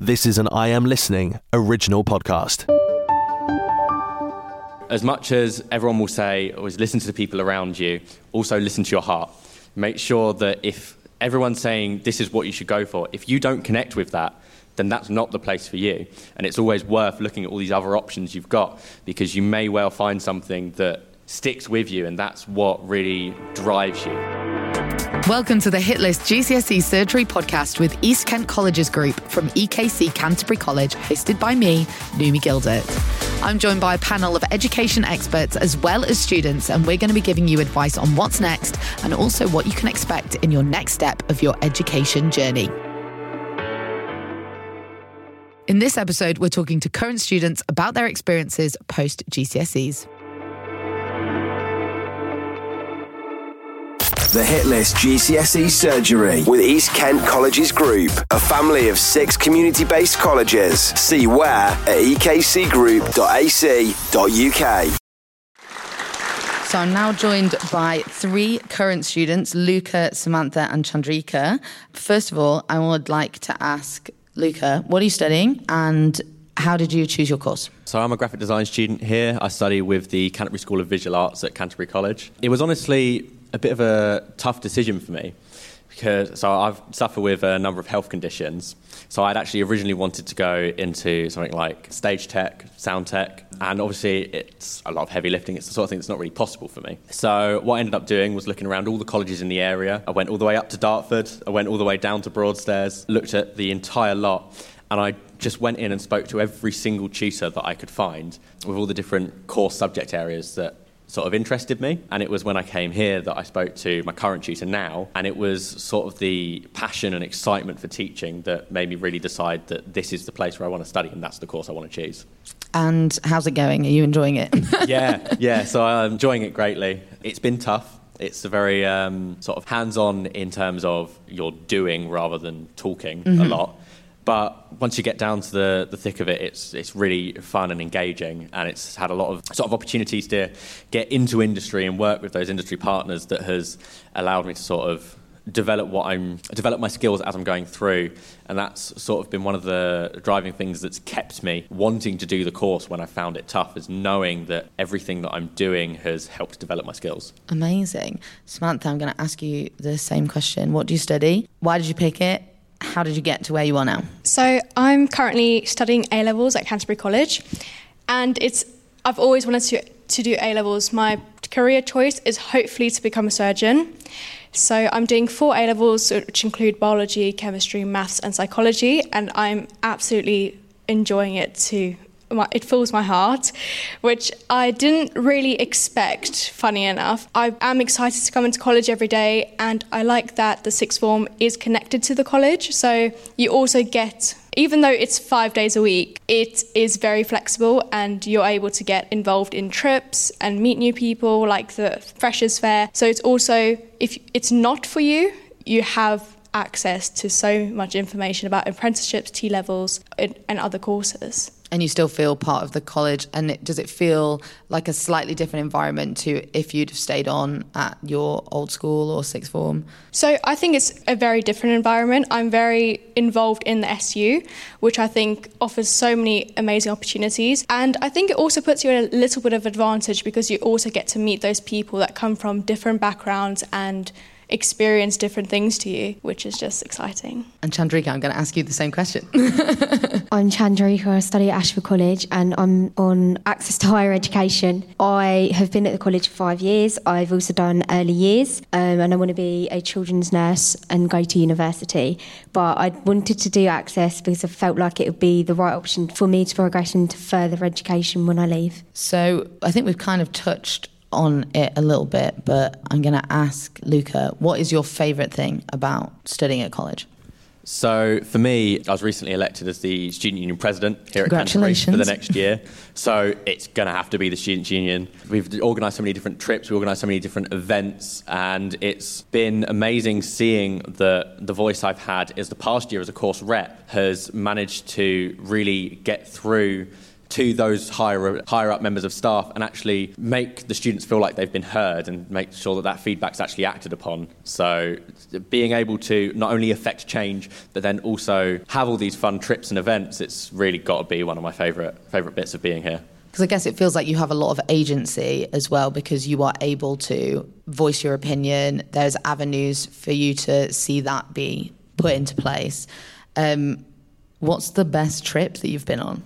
This is an I Am Listening original podcast. As much as everyone will say, always listen to the people around you, also listen to your heart. Make sure that if everyone's saying this is what you should go for, if you don't connect with that, then that's not the place for you. And it's always worth looking at all these other options you've got because you may well find something that sticks with you, and that's what really drives you. Welcome to the Hit List GCSE Surgery podcast with East Kent Colleges Group from EKC Canterbury College, hosted by me, Numi Gildert. I'm joined by a panel of education experts as well as students, and we're going to be giving you advice on what's next and also what you can expect in your next step of your education journey. In this episode, we're talking to current students about their experiences post GCSEs. The Hit List GCSE Surgery with East Kent Colleges Group, a family of six community based colleges. See where at ekcgroup.ac.uk. So I'm now joined by three current students, Luca, Samantha, and Chandrika. First of all, I would like to ask Luca, what are you studying and how did you choose your course? So, I'm a graphic design student here. I study with the Canterbury School of Visual Arts at Canterbury College. It was honestly a bit of a tough decision for me because so I've suffered with a number of health conditions. So I'd actually originally wanted to go into something like stage tech, sound tech, and obviously it's a lot of heavy lifting. It's the sort of thing that's not really possible for me. So what I ended up doing was looking around all the colleges in the area. I went all the way up to Dartford. I went all the way down to Broadstairs. Looked at the entire lot, and I just went in and spoke to every single tutor that I could find with all the different core subject areas that sort of interested me. And it was when I came here that I spoke to my current tutor now, and it was sort of the passion and excitement for teaching that made me really decide that this is the place where I want to study, and that's the course I want to choose. And how's it going? Are you enjoying it? yeah, yeah. So I'm enjoying it greatly. It's been tough. It's a very um, sort of hands-on in terms of you're doing rather than talking mm-hmm. a lot. But once you get down to the, the thick of it, it's, it's really fun and engaging. And it's had a lot of sort of opportunities to get into industry and work with those industry partners that has allowed me to sort of develop what I'm develop my skills as I'm going through and that's sort of been one of the driving things that's kept me wanting to do the course when I found it tough is knowing that everything that I'm doing has helped develop my skills. Amazing. Samantha, I'm going to ask you the same question. What do you study? Why did you pick it? How did you get to where you are now? So I'm currently studying A levels at Canterbury College, and it's I've always wanted to to do A levels. My career choice is hopefully to become a surgeon. So I'm doing four A levels, which include biology, chemistry, maths, and psychology, and I'm absolutely enjoying it to it fills my heart, which I didn't really expect, funny enough. I am excited to come into college every day, and I like that the sixth form is connected to the college. So you also get, even though it's five days a week, it is very flexible, and you're able to get involved in trips and meet new people, like the Freshers' Fair. So it's also, if it's not for you, you have access to so much information about apprenticeships, T levels, and other courses and you still feel part of the college and it, does it feel like a slightly different environment to if you'd have stayed on at your old school or sixth form? So i think it's a very different environment. I'm very involved in the su which i think offers so many amazing opportunities. And i think it also puts you at a little bit of advantage because you also get to meet those people that come from different backgrounds and experience different things to you, which is just exciting. And Chandrika, I'm going to ask you the same question. I'm Chandrika, I study at Ashford College and I'm on access to higher education. I have been at the college for five years. I've also done early years um, and I want to be a children's nurse and go to university. But I wanted to do access because I felt like it would be the right option for me to progress into further education when I leave. So I think we've kind of touched on it a little bit, but I'm going to ask Luca, what is your favourite thing about studying at college? So for me, I was recently elected as the student union president here at Canterbury for the next year. So it's going to have to be the student union. We've organised so many different trips, we organised so many different events, and it's been amazing seeing that the voice I've had as the past year as a course rep has managed to really get through to those higher higher up members of staff and actually make the students feel like they've been heard and make sure that that feedback's actually acted upon. So being able to not only affect change but then also have all these fun trips and events, it's really got to be one of my favorite favorite bits of being here. Because I guess it feels like you have a lot of agency as well because you are able to voice your opinion. There's avenues for you to see that be put into place. Um, what's the best trip that you've been on?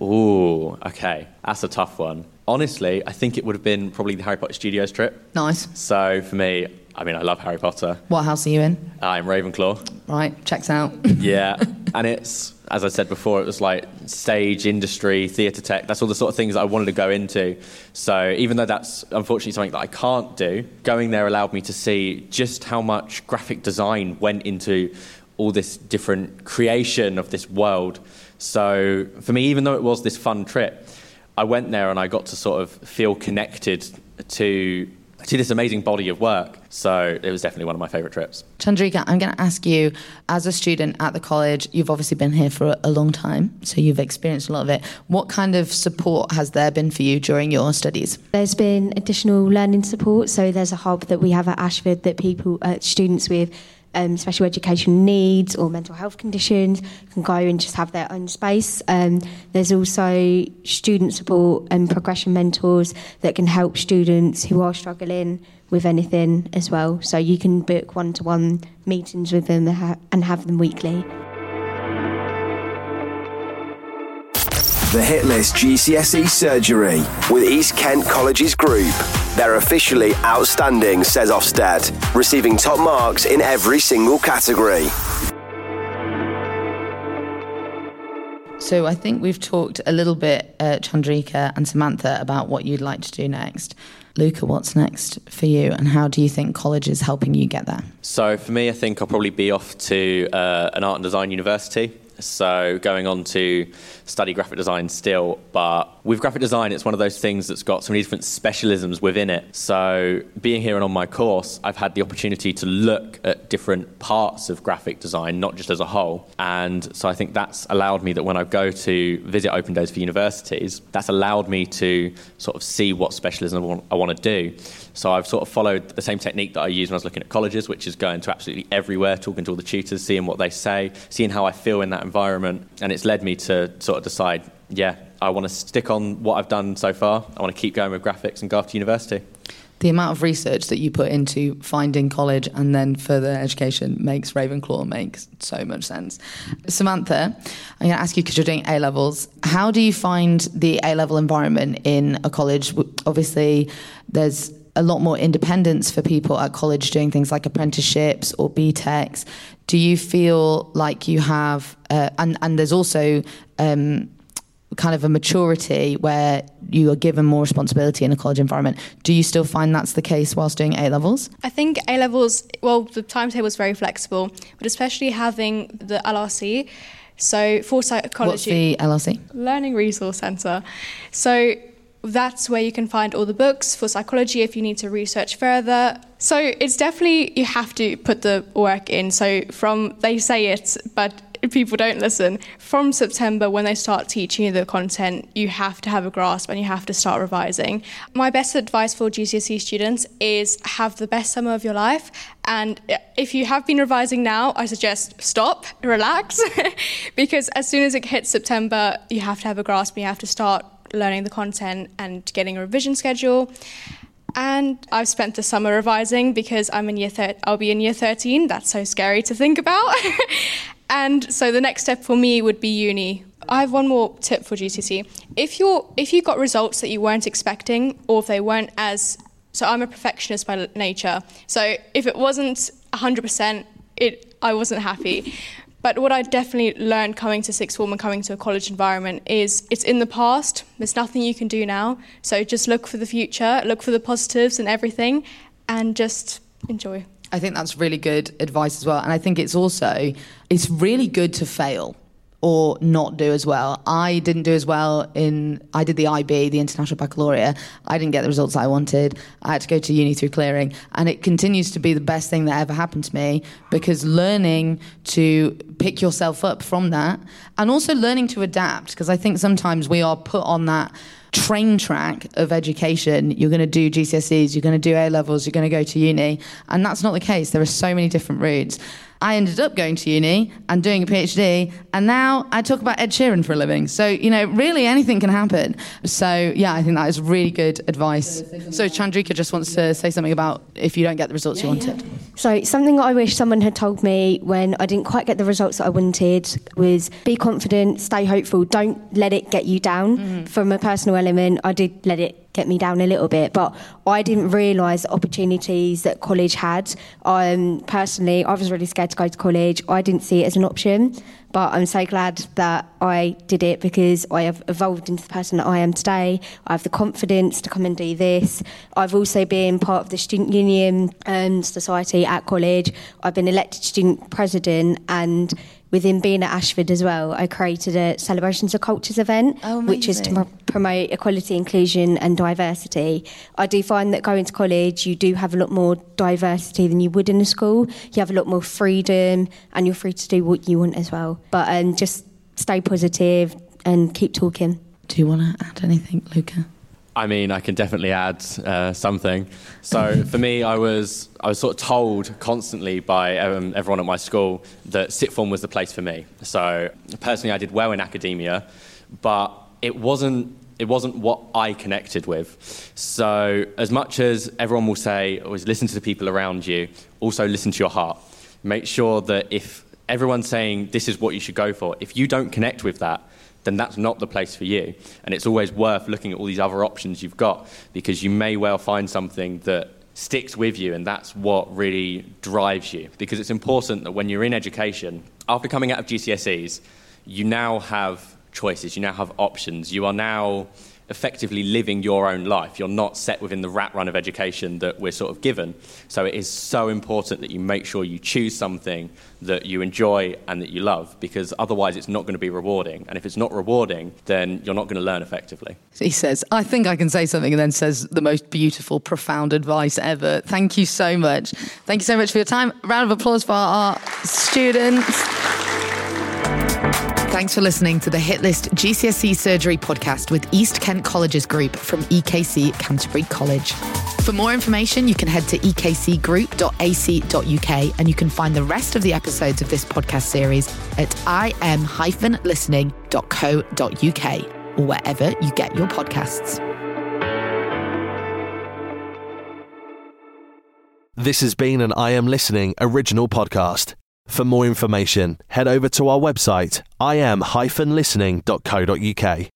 Ooh, okay. That's a tough one. Honestly, I think it would have been probably the Harry Potter Studios trip. Nice. So for me, I mean, I love Harry Potter. What house are you in? I'm Ravenclaw. Right, checks out. yeah, and it's as I said before, it was like stage industry, theatre tech. That's all the sort of things that I wanted to go into. So even though that's unfortunately something that I can't do, going there allowed me to see just how much graphic design went into all this different creation of this world. So for me, even though it was this fun trip, I went there and I got to sort of feel connected to to this amazing body of work. So it was definitely one of my favourite trips. Chandrika, I'm going to ask you, as a student at the college, you've obviously been here for a long time, so you've experienced a lot of it. What kind of support has there been for you during your studies? There's been additional learning support. So there's a hub that we have at Ashford that people, uh, students with um, special education needs or mental health conditions can go and just have their own space. Um, there's also student support and progression mentors that can help students who are struggling with anything as well. So you can book one to one meetings with them and have them weekly. The Hit List GCSE Surgery with East Kent Colleges Group. They're officially outstanding, says Ofsted, receiving top marks in every single category. So I think we've talked a little bit, uh, Chandrika and Samantha, about what you'd like to do next. Luca, what's next for you, and how do you think college is helping you get there? So for me, I think I'll probably be off to uh, an art and design university. So going on to study graphic design still, but with graphic design, it's one of those things that's got so many different specialisms within it. So being here and on my course, I've had the opportunity to look at different parts of graphic design, not just as a whole. And so I think that's allowed me that when I go to visit open days for universities, that's allowed me to sort of see what specialism I want, I want to do. So I've sort of followed the same technique that I used when I was looking at colleges, which is going to absolutely everywhere, talking to all the tutors, seeing what they say, seeing how I feel in that environment. And it's led me to sort of decide, yeah, I want to stick on what I've done so far. I want to keep going with graphics and go to university. The amount of research that you put into finding college and then further education makes Ravenclaw makes so much sense. Samantha, I'm going to ask you because you're doing A levels. How do you find the A level environment in a college? Obviously, there's a lot more independence for people at college doing things like apprenticeships or BTECs. Do you feel like you have, uh, and, and there's also um, kind of a maturity where you are given more responsibility in a college environment. Do you still find that's the case whilst doing A levels? I think A levels, well, the timetable is very flexible, but especially having the LRC. So for psychology, what's the LRC? Learning Resource Centre. So that's where you can find all the books for psychology if you need to research further. So it's definitely you have to put the work in. So from they say it, but people don't listen. From September, when they start teaching you the content, you have to have a grasp and you have to start revising. My best advice for GCSE students is have the best summer of your life. And if you have been revising now, I suggest stop, relax, because as soon as it hits September, you have to have a grasp and you have to start learning the content and getting a revision schedule. And I've spent the summer revising because I'm in year thir- I'll be in year 13. That's so scary to think about. and so the next step for me would be uni. I have one more tip for GCSE. If you're if you got results that you weren't expecting or if they weren't as so I'm a perfectionist by nature. So if it wasn't 100%, it I wasn't happy. But what I definitely learned coming to sixth form and coming to a college environment is it's in the past. There's nothing you can do now. So just look for the future, look for the positives and everything, and just enjoy. I think that's really good advice as well. And I think it's also it's really good to fail. Or not do as well. I didn't do as well in, I did the IB, the International Baccalaureate. I didn't get the results I wanted. I had to go to uni through clearing. And it continues to be the best thing that ever happened to me because learning to pick yourself up from that and also learning to adapt, because I think sometimes we are put on that train track of education. You're going to do GCSEs, you're going to do A levels, you're going to go to uni. And that's not the case. There are so many different routes. I ended up going to uni and doing a PhD, and now I talk about Ed Sheeran for a living. So, you know, really anything can happen. So, yeah, I think that is really good advice. So, Chandrika just wants to say something about if you don't get the results you wanted. So, something that I wish someone had told me when I didn't quite get the results that I wanted was be confident, stay hopeful, don't let it get you down. Mm-hmm. From a personal element, I did let it get me down a little bit, but I didn't realise the opportunities that college had. Um, personally, I was really scared to go to college. I didn't see it as an option, but I'm so glad that I did it because I have evolved into the person that I am today. I have the confidence to come and do this. I've also been part of the Student Union um, Society at college. I've been elected student president and within being at Ashford as well, I created a Celebrations of Cultures event, Oh, which is to amazing. pro- promote equality, inclusion, and diversity. I do find that going to college, you do have a lot more diversity than you would in a school. You have a lot more freedom, and you're free to do what you want as well. But um, just stay positive and keep talking. Do you want to add anything, Luca? I mean, I can definitely add uh, something. So for me, I was I was sort of told constantly by um, everyone at my school that sixth form was the place for me. So personally, I did well in academia, but it wasn't it wasn't what I connected with. So as much as everyone will say, always listen to the people around you, also listen to your heart. Make sure that if everyone's saying this is what you should go for, if you don't connect with that, then that's not the place for you. And it's always worth looking at all these other options you've got because you may well find something that sticks with you and that's what really drives you. Because it's important that when you're in education, after coming out of GCSEs, you now have choices, you now have options, you are now effectively living your own life. You're not set within the rat run of education that we're sort of given. So it is so important that you make sure you choose something that you enjoy and that you love because otherwise it's not going to be rewarding. And if it's not rewarding, then you're not going to learn effectively. He says, I think I can say something, and then says the most beautiful, profound advice ever. Thank you so much. Thank you so much for your time. round of applause for our students. Thanks for listening to the Hit List GCSE Surgery podcast with East Kent Colleges Group from EKC Canterbury College. For more information, you can head to ekcgroup.ac.uk and you can find the rest of the episodes of this podcast series at im-listening.co.uk or wherever you get your podcasts. This has been an I Am Listening original podcast. For more information, head over to our website, im-listening.co.uk.